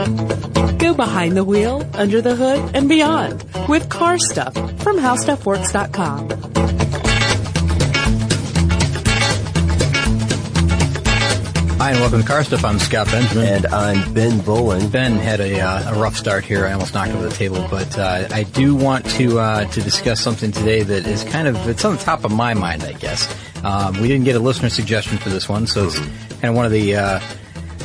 Go behind the wheel, under the hood, and beyond with car stuff from howstuffworks.com. Hi, and welcome to Car Stuff. I'm Scott Benjamin. And I'm Ben Bowlin. Ben had a, uh, a rough start here. I almost knocked over the table, but uh, I do want to uh, to discuss something today that is kind of it's on the top of my mind, I guess. Um, we didn't get a listener suggestion for this one, so it's kind of one of the uh,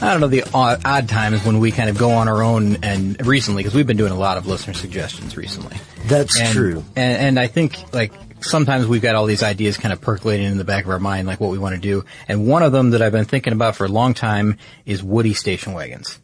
I don't know the odd, odd, times when we kind of go on our own and recently because we've been doing a lot of listener suggestions recently. That's and, true. And, and I think like sometimes we've got all these ideas kind of percolating in the back of our mind, like what we want to do. And one of them that I've been thinking about for a long time is Woody station wagons.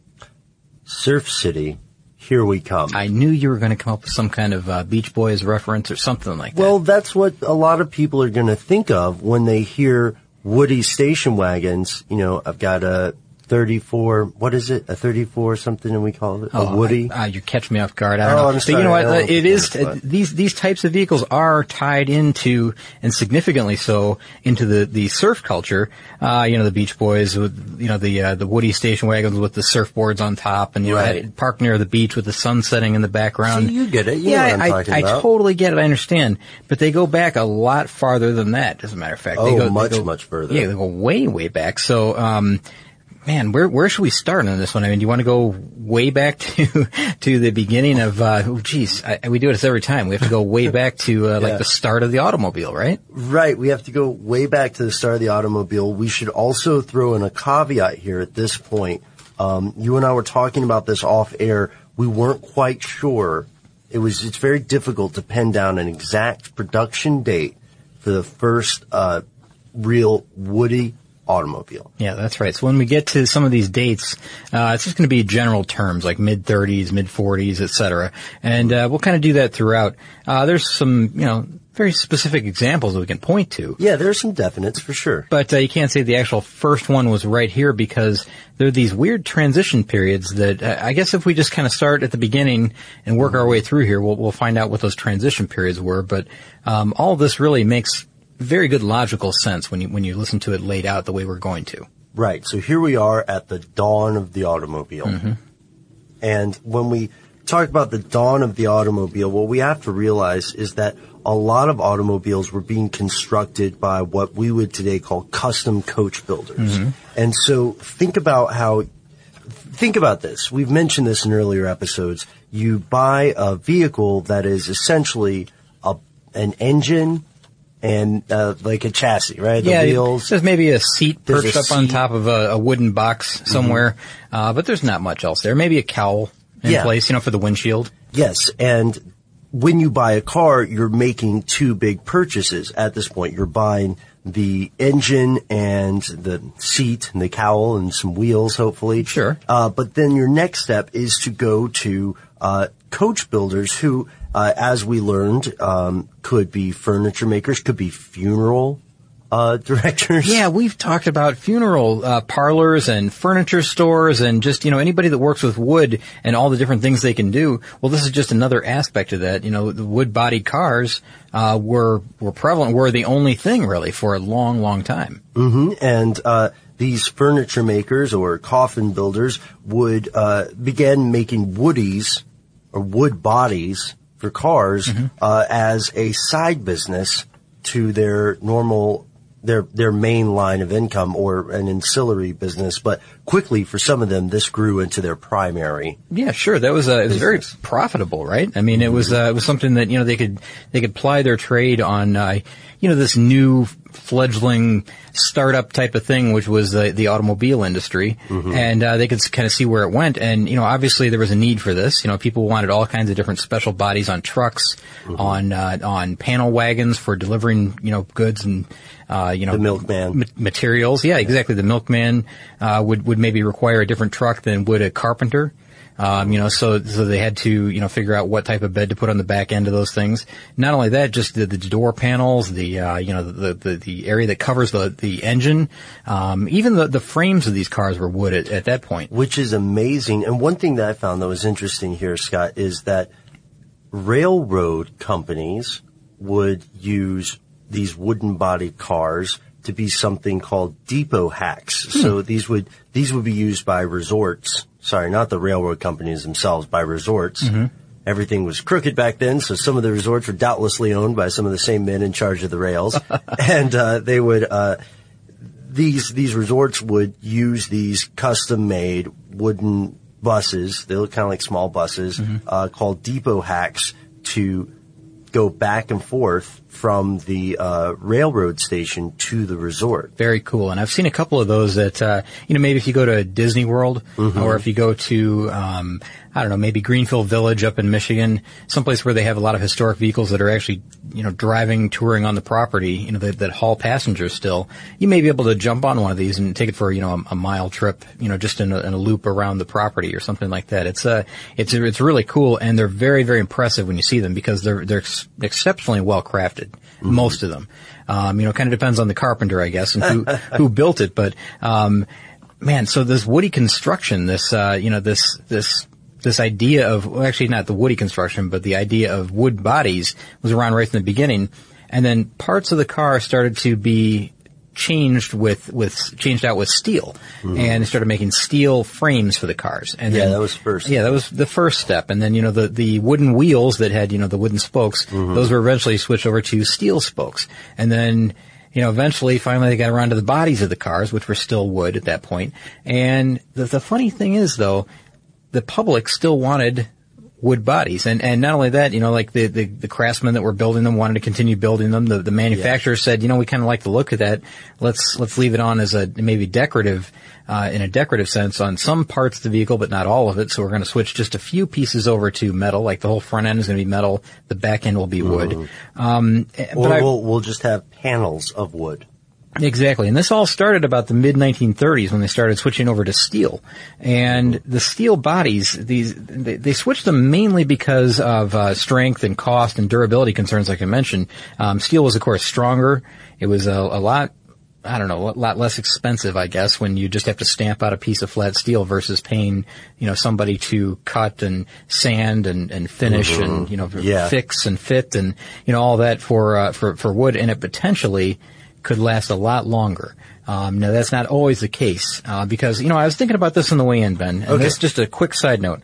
Surf City. Here we come. I knew you were going to come up with some kind of uh, Beach Boys reference or something like that. Well, that's what a lot of people are going to think of when they hear Woody station wagons. You know, I've got a 34, what is it? A 34 something and we call it? Oh, a Woody? I, uh, you catch me off guard. I don't oh, know. I'm but sorry, you know what? It is, but. these, these types of vehicles are tied into, and significantly so, into the, the surf culture. Uh, you know, the Beach Boys with, you know, the, uh, the Woody station wagons with the surfboards on top and, you right. know, parked near the beach with the sun setting in the background. So you get it. You yeah, I, I, I totally get it. I understand. But they go back a lot farther than that, as a matter of fact. Oh, they go, much, they go, much further. Yeah, they go way, way back. So, um, Man, where where should we start on this one? I mean, do you want to go way back to to the beginning of? Uh, oh, geez, I, we do this every time. We have to go way back to uh, yeah. like the start of the automobile, right? Right. We have to go way back to the start of the automobile. We should also throw in a caveat here at this point. Um, you and I were talking about this off air. We weren't quite sure. It was. It's very difficult to pin down an exact production date for the first uh, real Woody automobile. Yeah, that's right. So when we get to some of these dates, uh, it's just going to be general terms like mid 30s, mid 40s, etc. And uh, we'll kind of do that throughout. Uh, there's some, you know, very specific examples that we can point to. Yeah, there are some definites for sure. But uh, you can't say the actual first one was right here because there are these weird transition periods that uh, I guess if we just kind of start at the beginning and work our way through here, we'll, we'll find out what those transition periods were. But um, all this really makes very good logical sense when you when you listen to it laid out the way we're going to. Right. So here we are at the dawn of the automobile. Mm-hmm. And when we talk about the dawn of the automobile, what we have to realize is that a lot of automobiles were being constructed by what we would today call custom coach builders. Mm-hmm. And so think about how think about this. We've mentioned this in earlier episodes. You buy a vehicle that is essentially a an engine and uh, like a chassis, right? The yeah, wheels. There's maybe a seat There's perched a up on top of a, a wooden box somewhere, mm-hmm. uh, but there's not much else there. Maybe a cowl in Yeah. place, you know, for the windshield. Yes, and when you buy a car, you're making two big purchases at this point. You're buying the engine and the seat and the cowl and some wheels, hopefully. Sure. Uh, but then your next step is to go to uh, coach builders who, uh, as we learned, um, could be furniture makers, could be funeral uh, directors. Yeah, we've talked about funeral uh, parlors and furniture stores and just, you know, anybody that works with wood and all the different things they can do. Well, this is just another aspect of that. You know, the wood bodied cars uh, were, were prevalent, were the only thing really for a long, long time. hmm And uh, these furniture makers or coffin builders would uh, begin making woodies or wood bodies for cars uh, as a side business to their normal their their main line of income or an ancillary business. But quickly, for some of them, this grew into their primary. Yeah, sure. That was uh, it was very profitable, right? I mean, it was uh, it was something that you know they could they could ply their trade on uh, you know this new fledgling startup type of thing, which was the the automobile industry, and uh, they could kind of see where it went. And you know, obviously there was a need for this. You know, people wanted all kinds of different special bodies on trucks, on uh, on panel wagons for delivering you know goods and uh, you know The milkman. ma- materials. Yeah, exactly. The milkman uh, would would maybe require a different truck than would a carpenter. Um, you know, so so they had to you know figure out what type of bed to put on the back end of those things. Not only that, just the, the door panels, the uh, you know the, the the area that covers the the engine, um, even the the frames of these cars were wood at, at that point. which is amazing. And one thing that I found that was interesting here, Scott, is that railroad companies would use these wooden bodied cars to be something called depot hacks. So these would these would be used by resorts. Sorry, not the railroad companies themselves, by resorts. Everything was crooked back then, so some of the resorts were doubtlessly owned by some of the same men in charge of the rails, and uh, they would uh, these these resorts would use these custom made wooden buses. They look kind of like small buses uh, called depot hacks to go back and forth from the uh, railroad station to the resort. Very cool. And I've seen a couple of those that, uh, you know, maybe if you go to Disney World or if you go to, um, I don't know, maybe Greenfield Village up in Michigan, someplace where they have a lot of historic vehicles that are actually, you know, driving, touring on the property, you know, that, that haul passengers still, you may be able to jump on one of these and take it for, you know, a, a mile trip, you know, just in a, in a loop around the property or something like that. It's, uh, it's, it's really cool and they're very, very impressive when you see them because they're, they're ex- exceptionally well crafted. Most of them. Um, you know, kind of depends on the carpenter, I guess, and who, who built it, but, um, man, so this woody construction, this, uh, you know, this, this, this idea of, well, actually not the woody construction, but the idea of wood bodies was around right from the beginning. And then parts of the car started to be changed with, with, changed out with steel. Mm-hmm. And they started making steel frames for the cars. And Yeah, then, that was first. Yeah, that was the first step. And then, you know, the, the wooden wheels that had, you know, the wooden spokes, mm-hmm. those were eventually switched over to steel spokes. And then, you know, eventually, finally, they got around to the bodies of the cars, which were still wood at that point. And the, the funny thing is, though, the public still wanted wood bodies. And, and not only that, you know, like the, the, the craftsmen that were building them wanted to continue building them. The, the manufacturer said, you know, we kind of like the look of that. Let's, let's leave it on as a maybe decorative, uh, in a decorative sense on some parts of the vehicle, but not all of it. So we're going to switch just a few pieces over to metal. Like the whole front end is going to be metal. The back end will be wood. Um, eh, but I- we'll, we'll just have panels of wood. Exactly. And this all started about the mid 1930s when they started switching over to steel. And the steel bodies, these, they, they switched them mainly because of uh, strength and cost and durability concerns, like I mentioned. Um, steel was, of course, stronger. It was a, a lot, I don't know, a lot less expensive, I guess, when you just have to stamp out a piece of flat steel versus paying, you know, somebody to cut and sand and, and finish and, you know, Yeah. fix and fit and, you know, all that for, uh, for, for wood. And it potentially, could last a lot longer. Um, now that's not always the case uh, because you know I was thinking about this on the way in, Ben. And Okay. this is just a quick side note.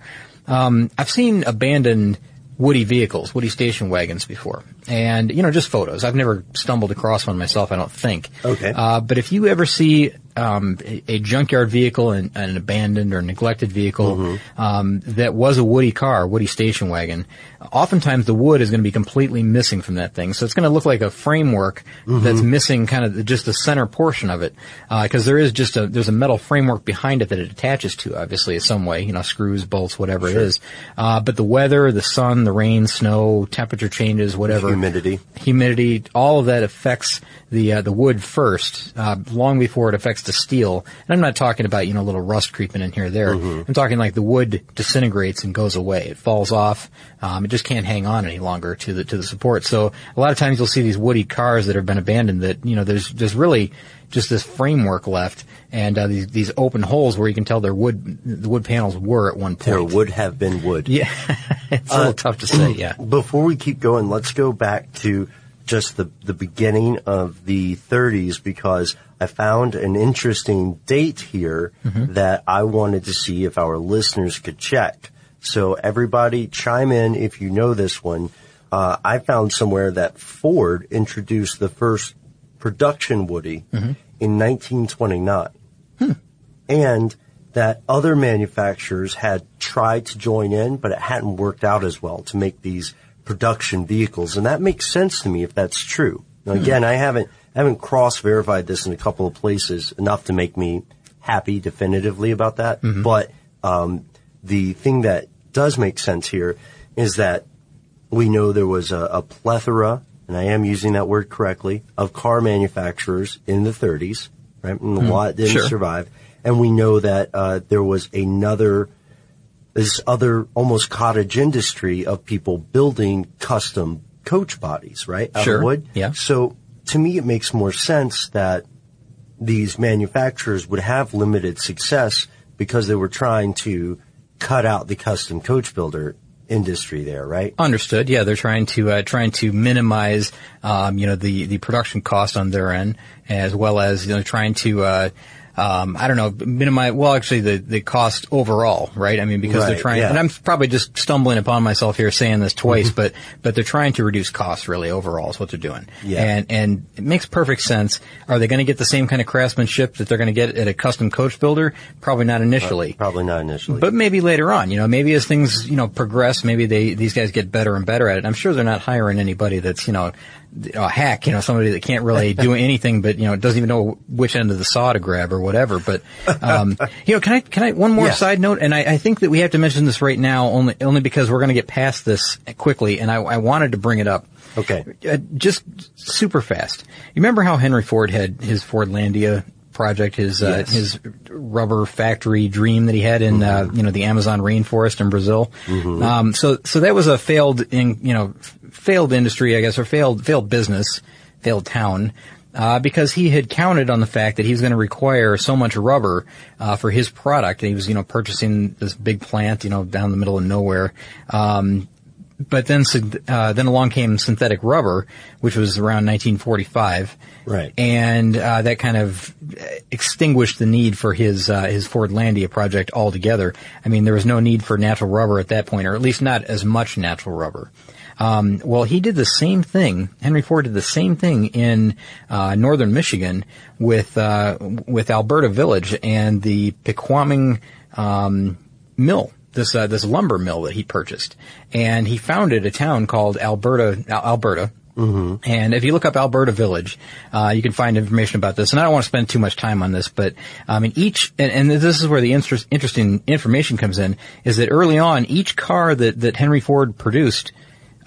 Um, I've seen abandoned woody vehicles, woody station wagons before, and you know just photos. I've never stumbled across one myself. I don't think. Okay. Uh, but if you ever see um, a, a junkyard vehicle and an abandoned or neglected vehicle um, that was a woody car, woody station wagon, oftentimes the wood is going to be completely missing from that thing. So it's going to look like a framework that's missing kind of just the center portion of it, because there is just a there's a metal framework behind it that it attaches to, obviously, in some way, you know, screws, bolts, whatever it is. Uh, but the weather, the sun, the rain, snow, temperature changes, whatever, Humidity. humidity, all of that affects the uh, the wood first, uh, long before it affects the steel. And I'm not talking about, you know, a little rust creeping in here or there. I'm talking like the wood disintegrates and goes away. It falls off. Um, it just can't hang on any longer to the, to the support. So a lot of times you'll see these woody cars that have been abandoned that, you know, there's, there's really just this framework left and, uh, these, these open holes where you can tell their wood, the wood panels were at one point. There would have been wood. Yeah. it's a little tough to say, yeah. Before we keep going, let's go back to just the, the beginning of the 30s because I found an interesting date here that I wanted to see if our listeners could check. So everybody chime in if you know this one. Uh, I found somewhere that Ford introduced the first production Woody in 1929 and that other manufacturers had tried to join in, but it hadn't worked out as well to make these production vehicles. And that makes sense to me if that's true. Now, again, I haven't, I haven't cross verified this in a couple of places enough to make me happy definitively about that. But, um, the thing that does make sense here is that we know there was a, a plethora, and I am using that word correctly, of car manufacturers in the 30s, right? And a lot didn't sure. survive. And we know that uh, there was another, this other almost cottage industry of people building custom coach bodies, right? Out Sure. of wood. Yeah. So to me, it makes more sense that these manufacturers would have limited success because they were trying to cut out the custom coach builder industry there, right? Understood. Yeah, they're trying to uh, trying to minimize, um, you know, the the production cost on their end, as well as you know trying to. Uh, um, I don't know, minimize, well, actually the, the cost overall, right? I mean, because they're trying, yeah. Mm-hmm. and I'm probably just stumbling upon myself here saying this twice, but, but they're trying to reduce costs really overall is what they're doing. Yeah. And, and it makes perfect sense. Are they going to get the same kind of craftsmanship that they're going to get at a custom coach builder? Probably not initially. Probably not initially. But maybe later on, you know, maybe as things, you know, progress, maybe they, these guys get better and better at it. I'm sure they're not hiring anybody that's, you know, a hack, you know, somebody that can't really do anything but, you know, doesn't even know which end of the saw to grab or whatever. But, um, you know, can I, can I, one more Yeah. side note? And I, I think that we have to mention this right now only, only because we're going to get past this quickly. And I, I wanted to bring it up. Okay. Uh, just super fast. You remember how Henry Ford had his Fordlandia project, his uh, his rubber factory dream that he had in uh, you know the Amazon rainforest in Brazil. Um, so so that was a failed in you know failed industry, I guess, or failed failed business, failed town. Uh, because he had counted on the fact that he was going to require so much rubber uh, for his product, and he was, you know, purchasing this big plant, you know, down the middle of nowhere. Um, but then uh, then along came synthetic rubber, which was around 1945, Right. And uh, that kind of extinguished the need for his uh, his Fordlandia project altogether. I mean, there was no need for natural rubber at that point, or at least not as much natural rubber. Um, well, he did the same thing. Henry Ford did the same thing in uh, northern Michigan with uh, with Alberta Village and the Pequaming um, mill this uh, this lumber mill that he purchased, and he founded a town called Alberta, Al- Alberta. Mm-hmm. And if you look up Alberta Village, uh, you can find information about this. And I don't want to spend too much time on this, but um, in each, and, and this is where the interest, interesting information comes in, is that early on, each car that that Henry Ford produced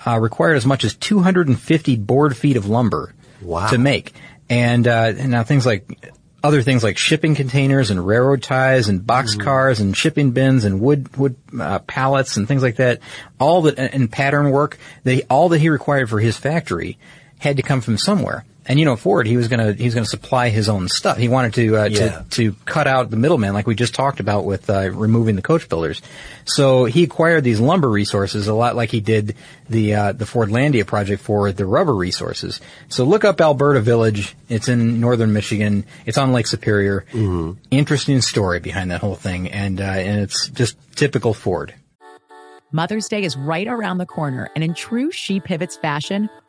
uh, required as much as 250 board feet of lumber Wow. to make. And, uh, and now things like other things like shipping containers and railroad ties and box cars and shipping bins and wood wood uh, pallets and things like that. All that and pattern work. They all that he required for his factory had to come from somewhere. And you know, Ford, he was gonna he was gonna supply his own stuff. He wanted to uh, Yeah. to to cut out the middleman, like we just talked about with uh, removing the coach builders. So he acquired these lumber resources a lot like he did the uh, the Fordlandia project for the rubber resources. So look up Alberta Village. It's in northern Michigan. It's on Lake Superior. Interesting story behind that whole thing, and uh, and it's just typical Ford. Mother's Day is right around the corner, and in true She Pivots fashion,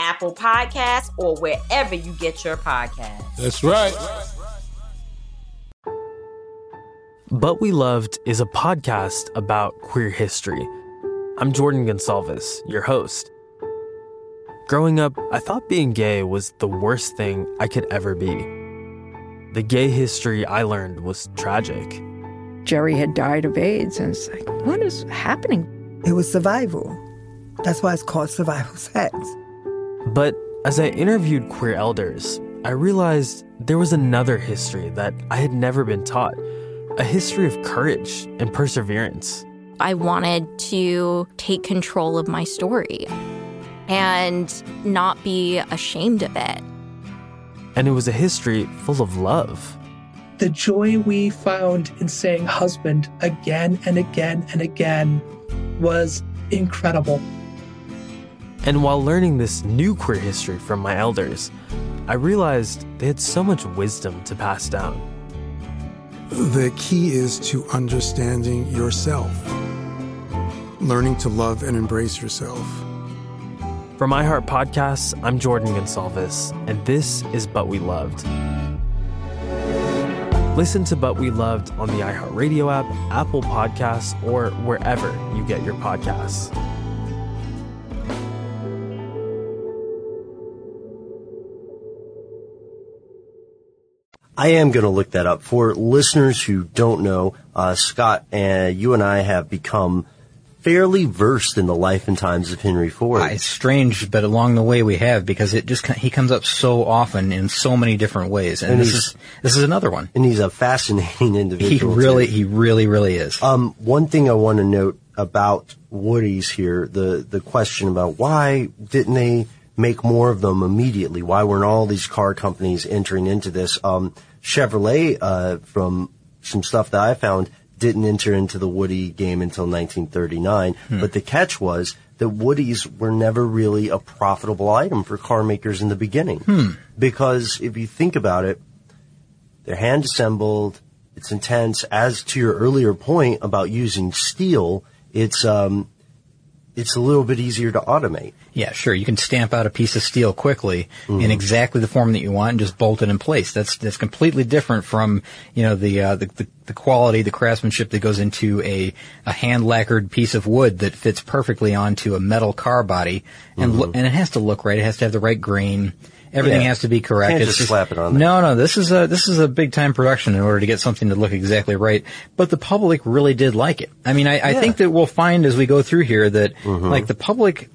Apple Podcasts, or wherever you get your podcasts. That's right. But We Loved is a podcast about queer history. I'm Jordan Gonsalves, your host. Growing up, I thought being gay was the worst thing I could ever be. The gay history I learned was tragic. Jerry had died of AIDS, and it's like, what is happening? It was survival. That's why it's called survival sex. But as I interviewed queer elders, I realized there was another history that I had never been taught a history of courage and perseverance. I wanted to take control of my story and not be ashamed of it. And it was a history full of love. The joy we found in saying husband again and again and again was incredible. And while learning this new queer history from my elders, I realized they had so much wisdom to pass down. The key is to understanding yourself, learning to love and embrace yourself. From iHeart Podcasts, I'm Jordan Gonsalves, and this is But We Loved. Listen to But We Loved on the iHeartRadio app, Apple Podcasts, or wherever you get your podcasts. I am going to look that up. For listeners who don't know, uh, Scott, uh, you and I have become fairly versed in the life and times of Henry Ford. Uh, it's strange, but along the way we have because it just he comes up so often in so many different ways, and, and this is this is another one. And he's a fascinating individual. He really, too. he really, really is. Um, one thing I want to note about Woody's here, the the question about why didn't they make more of them immediately? Why weren't all these car companies entering into this? Um, Chevrolet, uh, from some stuff that I found, didn't enter into the Woody game until 1939. Hmm. But the catch was that Woodies were never really a profitable item for car makers in the beginning. Hmm. Because if you think about it, they're hand assembled. It's intense. As to your earlier point about using steel, it's um, it's a little bit easier to automate. Yeah, sure. You can stamp out a piece of steel quickly mm-hmm. in exactly the form that you want and just bolt it in place. That's that's completely different from you know the uh, the, the, the quality, the craftsmanship that goes into a a hand lacquered piece of wood that fits perfectly onto a metal car body, and mm-hmm. lo- and it has to look right. It has to have the right grain. Everything yeah. has to be correct. Can't it's just slap it on there. No, no. This is a this is a big time production in order to get something to look exactly right. But the public really did like it. I mean, I, I think that we'll find as we go through here that mm-hmm. like the public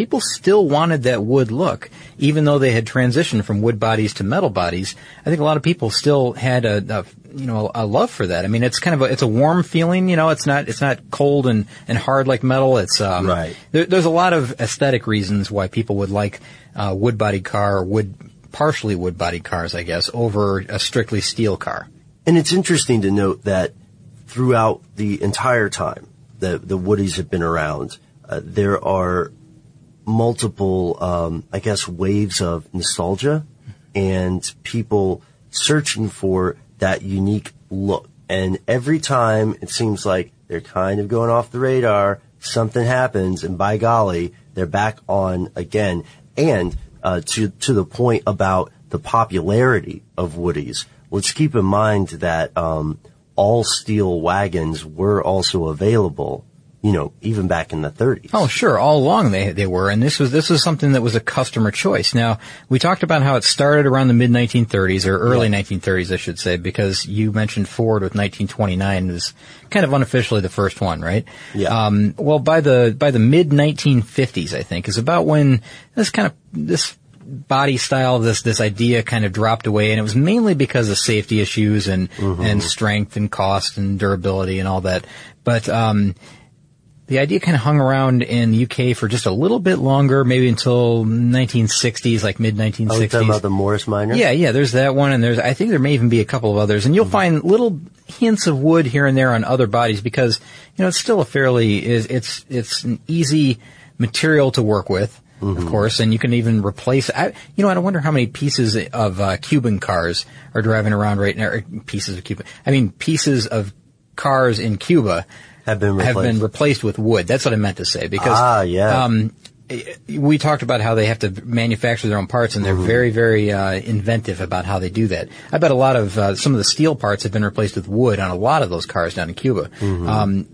people still wanted that wood look, even though they had transitioned from wood bodies to metal bodies. I think a lot of people still had a, a you know a love for that. I mean, it's kind of a, it's a warm feeling. You know, it's not it's not cold and, and hard like metal. It's um, right. There, there's a lot of aesthetic reasons why people would like uh, wood body car or wood partially wood body cars, I guess, over a strictly steel car. And it's interesting to note that throughout the entire time that the Woodies have been around, uh, there are multiple, um, I guess, waves of nostalgia and people searching for that unique look. And every time it seems like they're kind of going off the radar, something happens, and by golly, they're back on again. And uh, to to the point about the popularity of Woodies, let's keep in mind that um, all steel wagons were also available you know, even back in the 30s. Oh, sure. All along they they were, and this was this was something that was a customer choice. Now we talked about how it started around the mid 1930s or early Yeah. 1930s, I should say, because you mentioned Ford with 1929 was kind of unofficially the first one, right? Yeah. Um, well, by the by the mid 1950s, I think is about when this kind of this body style, this this idea kind of dropped away, and it was mainly because of safety issues and and strength and cost and durability and all that. But um, the idea kind of hung around in the UK for just a little bit longer, maybe until 1960s, like mid Are we 1960s. talking about the Morris Minor? Yeah, yeah, there's that one, and there's, I think there may even be a couple of others, and you'll find little hints of wood here and there on other bodies because, you know, it's still a fairly, is, it's, it's an easy material to work with, of course, and you can even replace, I, you know, I wonder how many pieces of, uh, Cuban cars are driving around right now, or pieces of Cuban, I mean, pieces of cars in Cuba have been have replaced. been replaced with wood. That's what I meant to say because, Ah, yeah. um, we talked about how they have to manufacture their own parts, and they're Mm-hmm. very, very uh, inventive about how they do that. I bet a lot of uh, some of the steel parts have been replaced with wood on a lot of those cars down in Cuba. Mm-hmm. Um,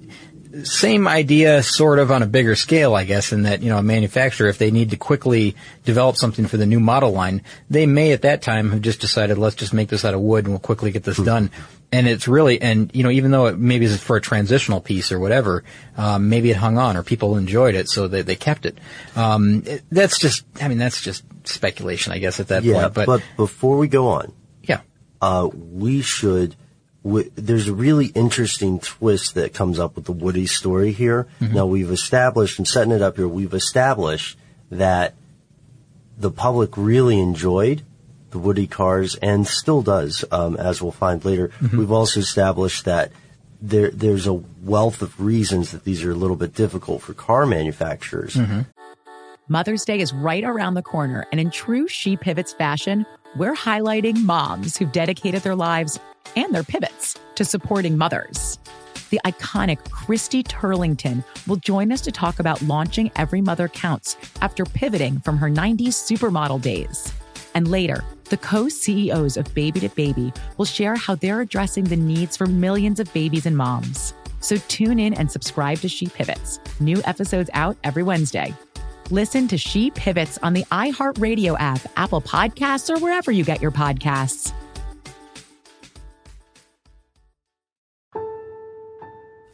same idea, sort of on a bigger scale, I guess, in that you know a manufacturer, if they need to quickly develop something for the new model line, they may at that time have just decided, let's just make this out of wood and we'll quickly get this done. And it's really, and you know, even though it maybe is for a transitional piece or whatever, um, maybe it hung on or people enjoyed it, so they, they kept it. Um, it- That's just, I mean, that's just speculation, I guess, at that yeah, point. But, but before we go on, yeah, uh, we should. W- there's a really interesting twist that comes up with the Woody story here. Mm-hmm. Now we've established, and setting it up here, we've established that the public really enjoyed the Woody cars and still does, um, as we'll find later. Mm-hmm. We've also established that there there's a wealth of reasons that these are a little bit difficult for car manufacturers. Mm-hmm. Mother's Day is right around the corner, and in true She Pivots fashion, we're highlighting moms who've dedicated their lives and their pivots to supporting mothers. The iconic Christy Turlington will join us to talk about launching Every Mother Counts after pivoting from her 90s supermodel days. And later, the co CEOs of Baby to Baby will share how they're addressing the needs for millions of babies and moms. So tune in and subscribe to She Pivots. New episodes out every Wednesday. Listen to She Pivots on the iHeartRadio app, Apple Podcasts, or wherever you get your podcasts.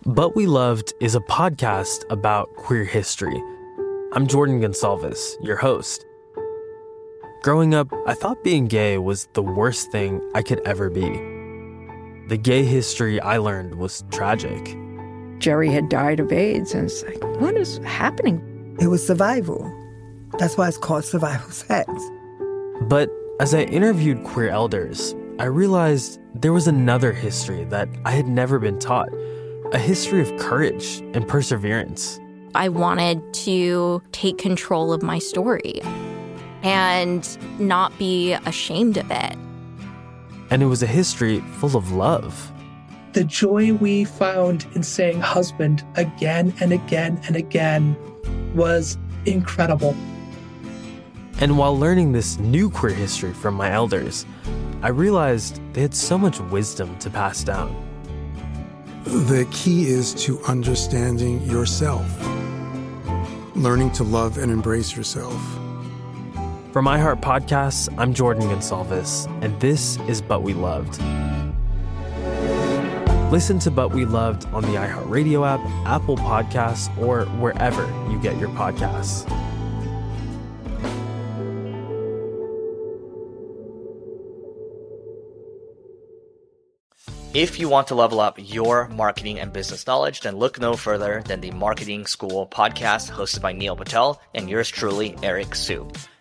But We Loved is a podcast about queer history. I'm Jordan Gonsalves, your host. Growing up, I thought being gay was the worst thing I could ever be. The gay history I learned was tragic. Jerry had died of AIDS, and it's like, what is happening? It was survival. That's why it's called survival sex. But as I interviewed queer elders, I realized there was another history that I had never been taught a history of courage and perseverance. I wanted to take control of my story and not be ashamed of it. And it was a history full of love. The joy we found in saying husband again and again and again was incredible. And while learning this new queer history from my elders, I realized they had so much wisdom to pass down. The key is to understanding yourself, learning to love and embrace yourself. For iHeart Podcasts, I'm Jordan Gonsalves, and this is But We Loved. Listen to But We Loved on the iHeartRadio app, Apple Podcasts, or wherever you get your podcasts. If you want to level up your marketing and business knowledge, then look no further than the Marketing School podcast hosted by Neil Patel and yours truly, Eric Siu.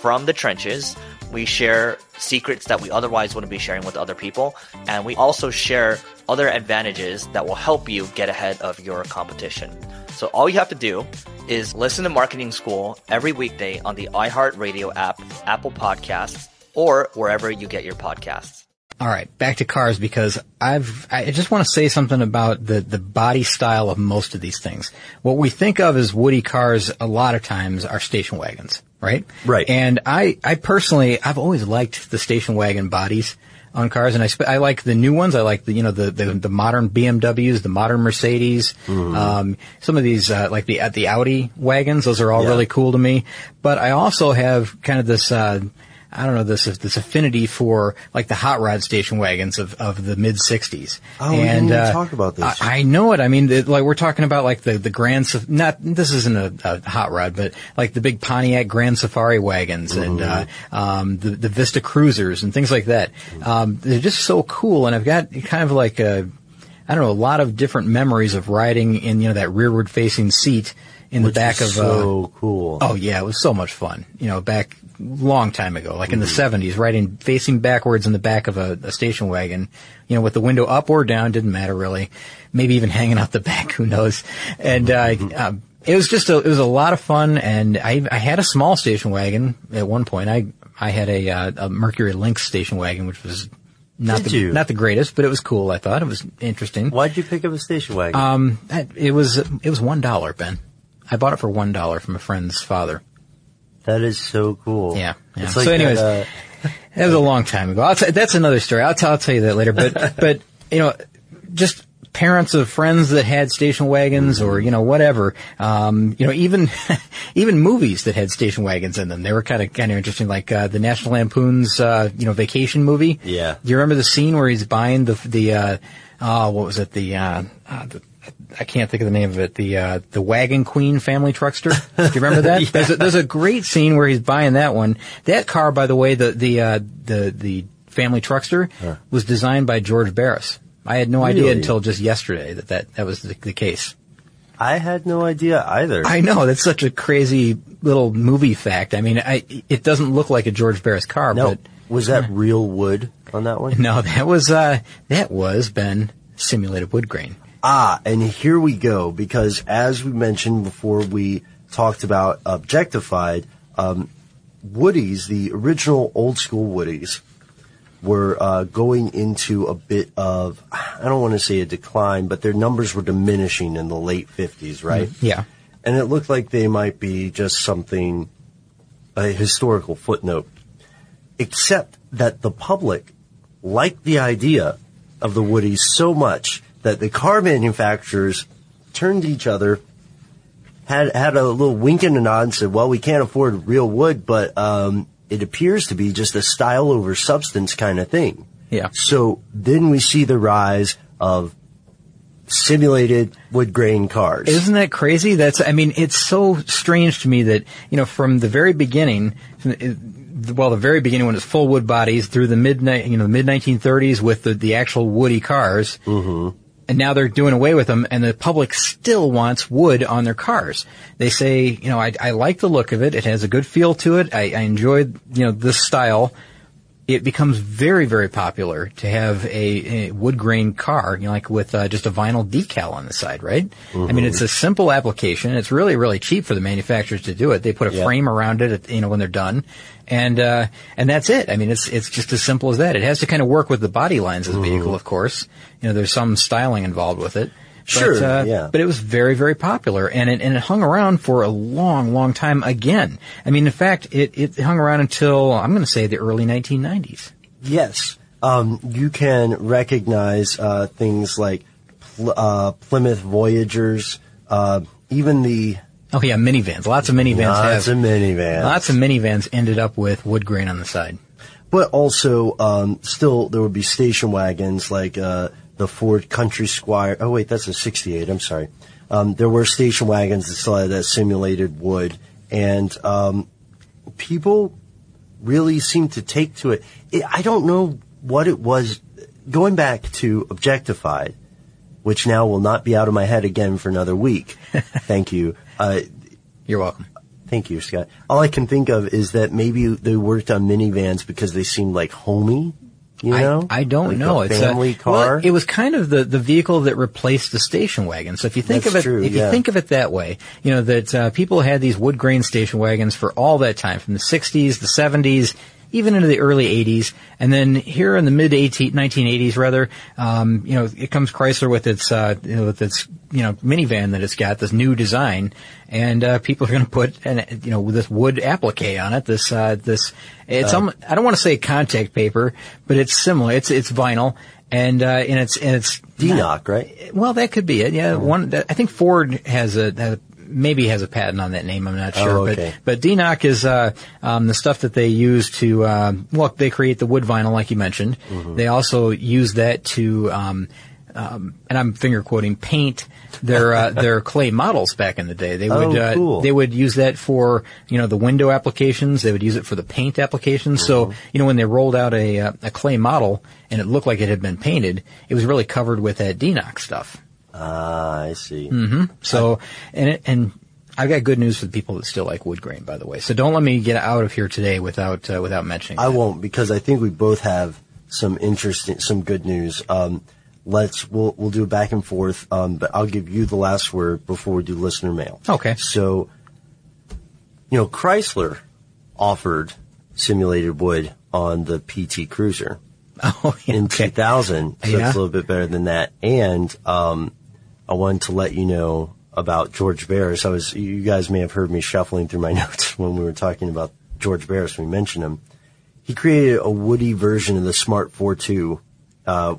from the trenches. We share secrets that we otherwise wouldn't be sharing with other people. And we also share other advantages that will help you get ahead of your competition. So all you have to do is listen to Marketing School every weekday on the iHeartRadio app, Apple Podcasts, or wherever you get your podcasts. All right, back to cars because I've I just want to say something about the the body style of most of these things. What we think of as woody cars a lot of times are station wagons, right? Right. And I I personally I've always liked the station wagon bodies on cars, and I sp- I like the new ones. I like the you know the the, the modern BMWs, the modern Mercedes. Um, some of these uh, like the at the Audi wagons, those are all Yeah. really cool to me. But I also have kind of this. Uh, I don't know this this affinity for like the hot rod station wagons of, of the mid '60s. Oh, and, we didn't even talk about this. I, I know it. I mean, it, like we're talking about like the the Grand not this isn't a, a hot rod, but like the big Pontiac Grand Safari wagons and uh, Mm-hmm. um, the the Vista Cruisers and things like that. Um, they're just so cool, and I've got kind of like a I don't know a lot of different memories of riding in you know that rearward facing seat in Which the back of uh, so cool. Oh yeah, it was so much fun. You know, back long time ago, like in the Mm-hmm. seventies, riding facing backwards in the back of a, a station wagon. You know, with the window up or down, didn't matter really. Maybe even hanging out the back, who knows? And uh, um, it was just a, it was a lot of fun. And I I had a small station wagon at one point. I I had a, uh, a Mercury Lynx station wagon, which was not Did the you? not the greatest, but it was cool. I thought it was interesting. Why'd you pick up a station wagon? Um, it was it was one dollar, Ben. I bought it for one dollar from a friend's father. That is so cool. Yeah. yeah. It's like so, anyways, that, uh, that was a long time ago. I'll t- that's another story. I'll, t- I'll tell you that later. But but you know, just parents of friends that had station wagons or you know whatever. Um, you know, even even movies that had station wagons in them. They were kind of kind of interesting. Like uh, the National Lampoon's uh, you know vacation movie. Yeah. Do you remember the scene where he's buying the the uh, oh what was it the uh, uh, the I can't think of the name of it. The uh, the Wagon Queen family truckster. Do you remember that? Yeah. There's a, there's a great scene where he's buying that one. That car, by the way, the the uh, the the family truckster was designed by George Barris. I had no idea until just yesterday that that, that was the, the case. I had no idea either. I know that's such a crazy little movie fact. I mean, I it doesn't look like a George Barris car, no, but was that real wood on that one? no, that was uh that was Ben simulated wood grain. Ah, and here we go, because as we mentioned before we talked about Objectified, um, Woodies, the original old school Woodies, were uh, going into a bit of, I don't want to say a decline, but their numbers were diminishing in the late 50s, right? Yeah. And it looked like they might be just something, a historical footnote. Except that the public liked the idea of the Woodies so much that the car manufacturers turned to each other, had had a little wink and a nod, and said, "Well, we can't afford real wood, but um, it appears to be just a style over substance kind of thing." Yeah. So then we see the rise of simulated wood grain cars. Isn't that crazy? That's, I mean, it's so strange to me that, you know, from the very beginning, well, the very beginning when it's full wood bodies through the mid, you know, mid 1930s with the, the actual woody cars. And now they're doing away with them and the public still wants wood on their cars. They say, you know, I, I like the look of it. It has a good feel to it. I, I enjoy, you know, this style it becomes very, very popular to have a, a wood grain car, you know, like with uh, just a vinyl decal on the side, right? I mean, it's a simple application. It's really, really cheap for the manufacturers to do it. They put a Yeah. frame around it, at, you know, when they're done, and uh, and that's it. I mean, it's it's just as simple as that. It has to kind of work with the body lines of the vehicle, of course. You know, there's some styling involved with it. Sure, But, uh, yeah. But it was very, very popular, and it, and it hung around for a long, long time. Again, I mean, in fact, it, it hung around until I'm going to say the early 1990s. Yes. Um, you can recognize uh, things like Pl- uh, Plymouth Voyagers, uh, even the Oh yeah, minivans. Lots of minivans lots have of minivans. lots of minivans ended up with wood grain on the side. But also, um, still, there would be station wagons like uh, the Ford Country Squire. Oh, wait, that's a 68. I'm sorry. Um, there were station wagons that still had that simulated wood. And um, people really seemed to take to it. it. I don't know what it was. Going back to Objectified, which now will not be out of my head again for another week. Thank you. Uh, You're welcome. Thank you, Scott. All I can think of is that maybe they worked on minivans because they seemed like homey You I, know, I don't Like know. a it's family a, car. Well, it was kind of the, the vehicle that replaced the station wagon. So if you think That's of it, true, if yeah. you think of it that way, you know that uh, people had these wood grain station wagons for all that time, from the '60s, the '70s, even into the early '80s, and then here in the mid 18, 1980s, rather, um, you know, it comes Chrysler with its uh, you know, with its you know minivan that it's got this new design, and uh, people are going to put an you know this wood applique on it. This uh, this it's um, I don't want to say contact paper, but it's similar. It's it's vinyl. And uh, and it's and it's Di-Noc, right? Well, that could be it. Yeah, one. That, I think Ford has a, has- maybe has a patent on that name. I'm not sure, Oh, okay. but but Di-Noc is uh, um, the stuff that they use to uh, well, they create the wood vinyl, like you mentioned. Mm-hmm. They also use that to. Um, um, and I'm finger quoting paint their uh, their clay models back in the day. They would Oh, uh, they would use that for you know the window applications. They would use it for the paint applications. So Mm-hmm. you know when they rolled out a uh, a clay model and it looked like it had been painted, it was really covered with that Di-Noc stuff. Ah, I see. hmm So and it, and I've got good news for the people that still like wood grain, by the way. So don't let me get out of here today without uh, without mentioning. I won't because I think we both have some interesting, some good news. Um, let's we'll we'll do a back and forth, um, but I'll give you the last word before we do listener mail. Okay. So, you know, Chrysler offered simulated wood on the PT Cruiser oh, in 2000, so Yeah. it's a little bit better than that. And um, I wanted to let you know about George Barris. I was, you guys may have heard me shuffling through my notes when we were talking about George Barris. We mentioned him. He created a woody version of the Smart 4.2, uh,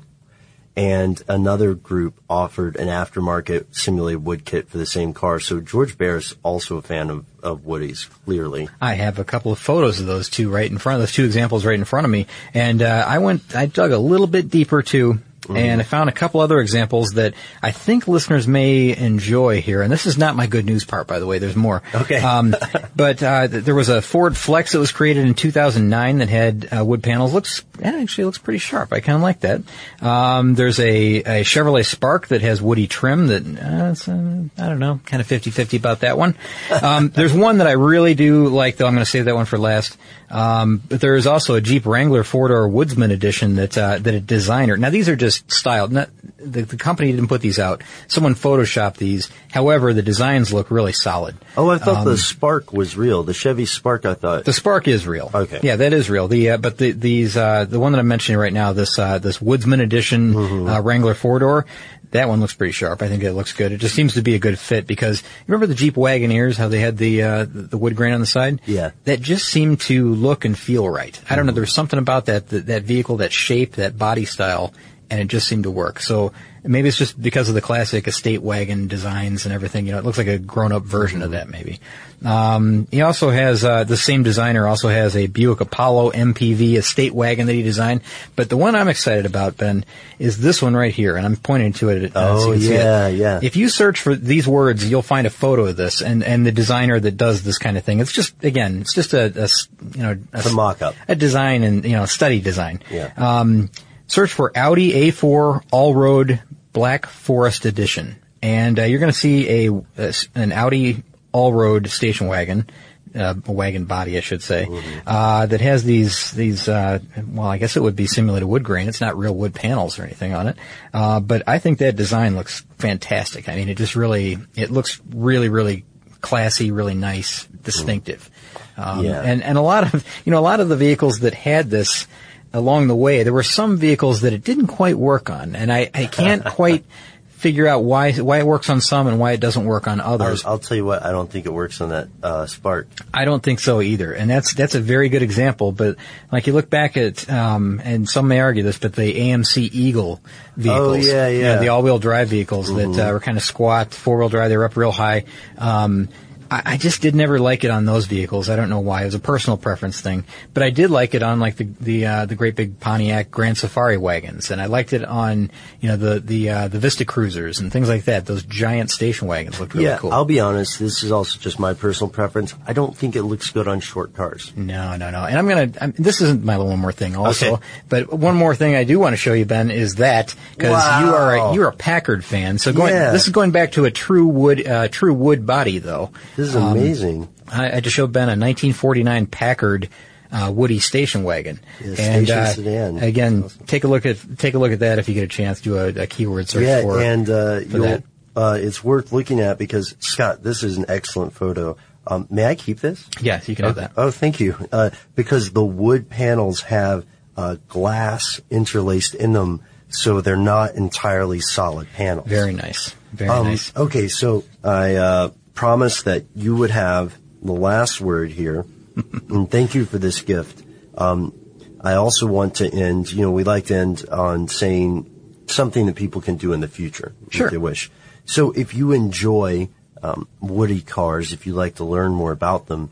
and another group offered an aftermarket simulated wood kit for the same car. So George Barris also a fan of, of Woodies, clearly. I have a couple of photos of those two right in front of those two examples right in front of me, and uh, I went, I dug a little bit deeper too, and I found a couple other examples that I think listeners may enjoy here. And this is not my good news part, by the way. There's more. Okay. Um, but uh, th- there was a Ford Flex that was created in 2009 that had uh, wood panels. Looks actually looks pretty sharp. I kind of like that. Um, there's a, a Chevrolet Spark that has woody trim that uh, uh, I don't know, kind of 50-50 about that one. Um, there's one that I really do like, though. I'm going to save that one for last. Um, but there is also a Jeep Wrangler four door Woodsman edition that uh, that a designer. Now these are just styled. Not, the, the company didn't put these out. Someone photoshopped these. However, the designs look really solid. Oh, I thought Um, the Spark was real. The Chevy Spark, I thought. The Spark is real. Okay. Yeah, that is real. The uh, but the these uh, the one that I'm mentioning right now, this uh, this Woodsman edition Mm-hmm. uh, Wrangler four door, that one looks pretty sharp. I think it looks good. It just seems to be a good fit because remember the Jeep Wagoneers, how they had the uh, the wood grain on the side. Yeah. That just seemed to look and feel right. I don't know. There was something about that, that that vehicle, that shape, that body style, and it just seemed to work. So maybe it's just because of the classic estate wagon designs and everything. You know, it looks like a grown-up version of that. Maybe. Um, he also has uh, the same designer also has a Buick Apollo MPV estate wagon that he designed. But the one I'm excited about, Ben, is this one right here, and I'm pointing to it. Uh, Oh, it. yeah, yeah. If you search for these words, you'll find a photo of this and, and the designer that does this kind of thing. It's just again, it's just a, a you know a, a mock-up, a design and you know study design. Yeah. Um, search for Audi A4 All Road Black Forest Edition, and uh, you're going to see a, a an Audi All Road station wagon. Uh, a wagon body, I should say, uh, that has these these. Uh, well, I guess it would be simulated wood grain. It's not real wood panels or anything on it, uh, but I think that design looks fantastic. I mean, it just really it looks really really classy, really nice, distinctive. Um, Yeah. And and a lot of you know a lot of the vehicles that had this along the way, there were some vehicles that it didn't quite work on, and I, I can't quite figure out why why it works on some and why it doesn't work on others. I'll, I'll tell you what, I don't think it works on that uh, Spark. I don't think so either, and that's that's a very good example. But like you look back at, um, and some may argue this, but the AMC Eagle vehicles, Oh, yeah, you know, yeah. the all-wheel drive vehicles Mhm. that uh, were kind of squat, four-wheel drive, they were up real high. Um, I, I just did never like it on those vehicles. I don't know why. It was a personal preference thing, but I did like it on like the the uh, the great big Pontiac Grand Safari wagons, and I liked it on you know the the uh, the Vista Cruisers and things like that. Those giant station wagons looked really yeah, cool. I'll be honest. This is also just my personal preference. I don't think it looks good on short cars. No, no, no. And I'm gonna. I'm, this isn't my one more thing, also. Okay. But one more thing I do want to show you, Ben, is that because you are a, you're a Packard fan. So going, Yeah. this is going back to a true wood, uh, true wood body, though. This is Um, amazing. I, I just showed Ben a 1949 Packard uh, Woody station wagon. Yeah, and station uh, sedan. again, take a look at take a look at that if you get a chance. Do a, a keyword search yeah, for and uh, for you'll, that. uh, it's worth looking at because Scott, this is an excellent photo. Um, may I keep this? Yes, you can have that. Oh, thank you. Uh, because the wood panels have uh, glass interlaced in them, so they're not entirely solid panels. Very nice. Very Um, nice. Okay, so I uh, promised that you would have the last word here, and thank you for this gift. Um, I also want to end. You know, we like to end on saying something that people can do in the future Sure. if they wish. So, if you enjoy um, woody cars, if you like to learn more about them,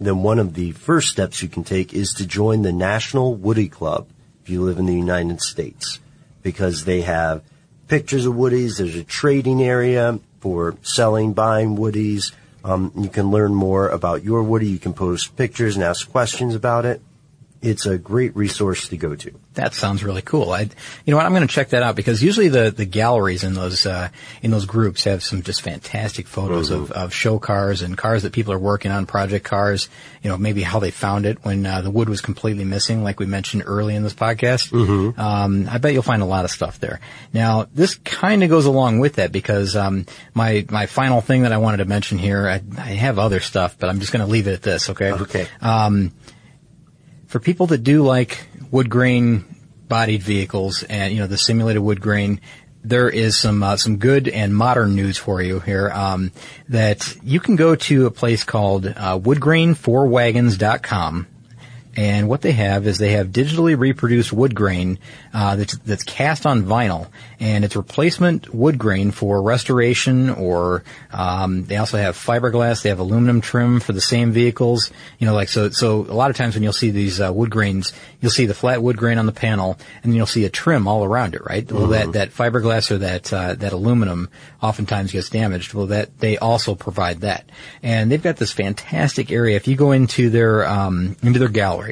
then one of the first steps you can take is to join the National Woody Club if you live in the United States, because they have pictures of woodies. There's a trading area for selling, buying woodies. Um, you can learn more about your woody. You can post pictures and ask questions about it. It's a great resource to go to. That sounds really cool. I, you know what? I'm going to check that out because usually the, the galleries in those uh, in those groups have some just fantastic photos of, of show cars and cars that people are working on, project cars. You know, maybe how they found it when uh, the wood was completely missing, like we mentioned early in this podcast. Mm-hmm. Um, I bet you'll find a lot of stuff there. Now, this kind of goes along with that because um, my my final thing that I wanted to mention here, I, I have other stuff, but I'm just going to leave it at this. Okay. Okay. Um, for people that do like wood grain bodied vehicles and you know the simulated wood grain there is some uh, some good and modern news for you here um, that you can go to a place called uh, woodgrain4wagons.com and what they have is they have digitally reproduced wood grain uh, that's, that's cast on vinyl, and it's replacement wood grain for restoration. Or um, they also have fiberglass. They have aluminum trim for the same vehicles. You know, like so. So a lot of times when you'll see these uh, wood grains, you'll see the flat wood grain on the panel, and then you'll see a trim all around it. Right? Well, that that fiberglass or that uh, that aluminum oftentimes gets damaged. Well, that they also provide that, and they've got this fantastic area. If you go into their um, into their gallery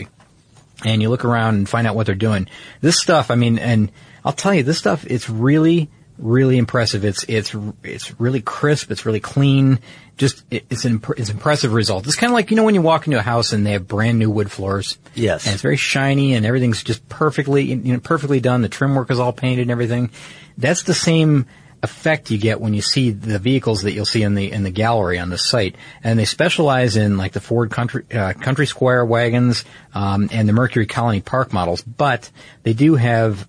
and you look around and find out what they're doing. This stuff, I mean, and I'll tell you, this stuff, it's really, really impressive. It's, it's, it's really crisp. It's really clean. Just, it, it's an, imp- it's impressive result. It's kind of like, you know, when you walk into a house and they have brand new wood floors. Yes. And it's very shiny and everything's just perfectly, you know, perfectly done. The trim work is all painted and everything. That's the same effect you get when you see the vehicles that you'll see in the in the gallery on the site, and they specialize in like the Ford Country uh, Country Squire wagons um, and the Mercury Colony Park models, but they do have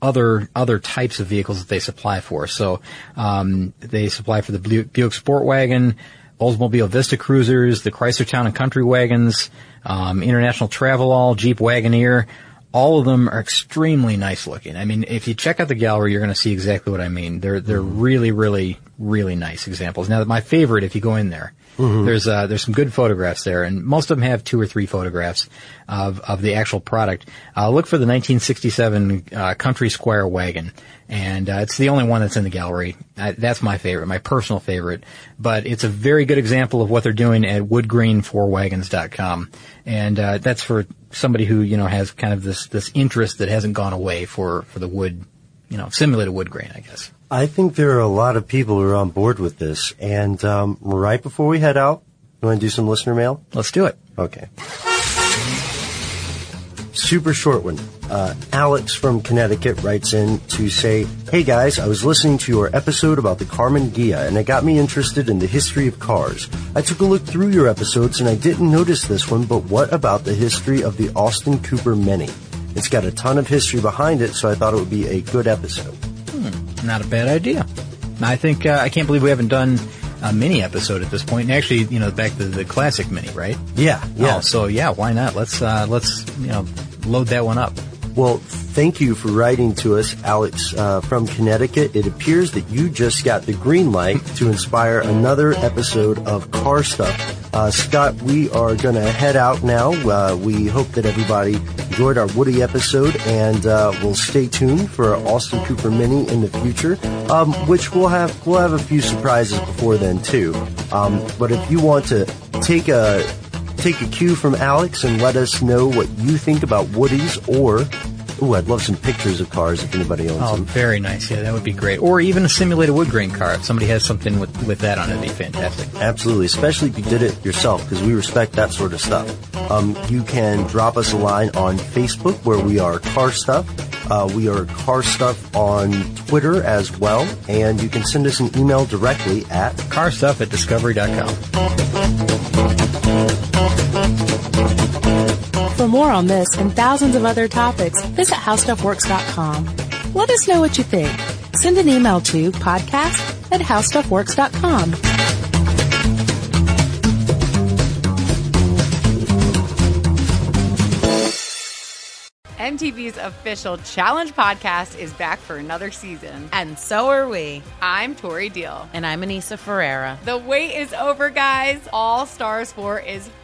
other other types of vehicles that they supply for. So um, they supply for the Buick Buick Sport Wagon, Oldsmobile Vista Cruisers, the Chrysler Town and Country wagons, um, International Travelall, Jeep Wagoneer. All of them are extremely nice looking. I mean, if you check out the gallery, you're going to see exactly what I mean. They're they're really, really, really nice examples. Now, my favorite, if you go in there, Mhm. there's uh, there's some good photographs there, and most of them have two or three photographs of of the actual product. Uh, look for the 1967 uh, Country Squire wagon, and uh, it's the only one that's in the gallery. That's my favorite, my personal favorite. But it's a very good example of what they're doing at woodgrain4wagons.com, and uh, that's for somebody who you know has kind of this this interest that hasn't gone away for for the wood, you know, simulated wood grain, I guess. I think there are a lot of people who are on board with this. And um, right before we head out, you want to do some listener mail? Let's do it. Okay. Super short one. Uh, Alex from Connecticut writes in to say, Hey guys, I was listening to your episode about the Karmann Ghia and it got me interested in the history of cars. I took a look through your episodes and I didn't notice this one, but what about the history of the Austin Cooper Mini? It's got a ton of history behind it, so I thought it would be a good episode. Hmm, not a bad idea. I think uh, I can't believe we haven't done a mini episode at this point. And actually, you know, back to the classic mini, right? Yeah, yeah. Oh, so yeah, why not? Let's uh, let's you know load that one up. Well, thank you for writing to us, Alex uh, from Connecticut. It appears that you just got the green light to inspire another episode of Car Stuff. Uh, Scott, we are going to head out now. Uh, we hope that everybody enjoyed our Woody episode, and uh, we'll stay tuned for Austin Cooper Mini in the future, um, which we'll have we'll have a few surprises before then too. Um, but if you want to take a take a cue from Alex and let us know what you think about Woodies or Ooh, I'd love some pictures of cars if anybody owns Oh, them. very nice. Yeah, that would be great. Or even a simulated wood grain car. If somebody has something with, with that on it, it'd be fantastic. Absolutely, especially if you did it yourself, because we respect that sort of stuff. Um, you can drop us a line on Facebook where we are Car Stuff. Uh, we are Car Stuff on Twitter as well, and you can send us an email directly at carstuff at discovery.com. For more on this and thousands of other topics, visit howstuffworks.com. Let us know what you think. Send an email to podcast at howstuffworks.com. MTV's official Challenge podcast is back for another season. And so are we. I'm Tori Deal. And I'm Aneesa Ferreira. The wait is over, guys. All Stars 4 is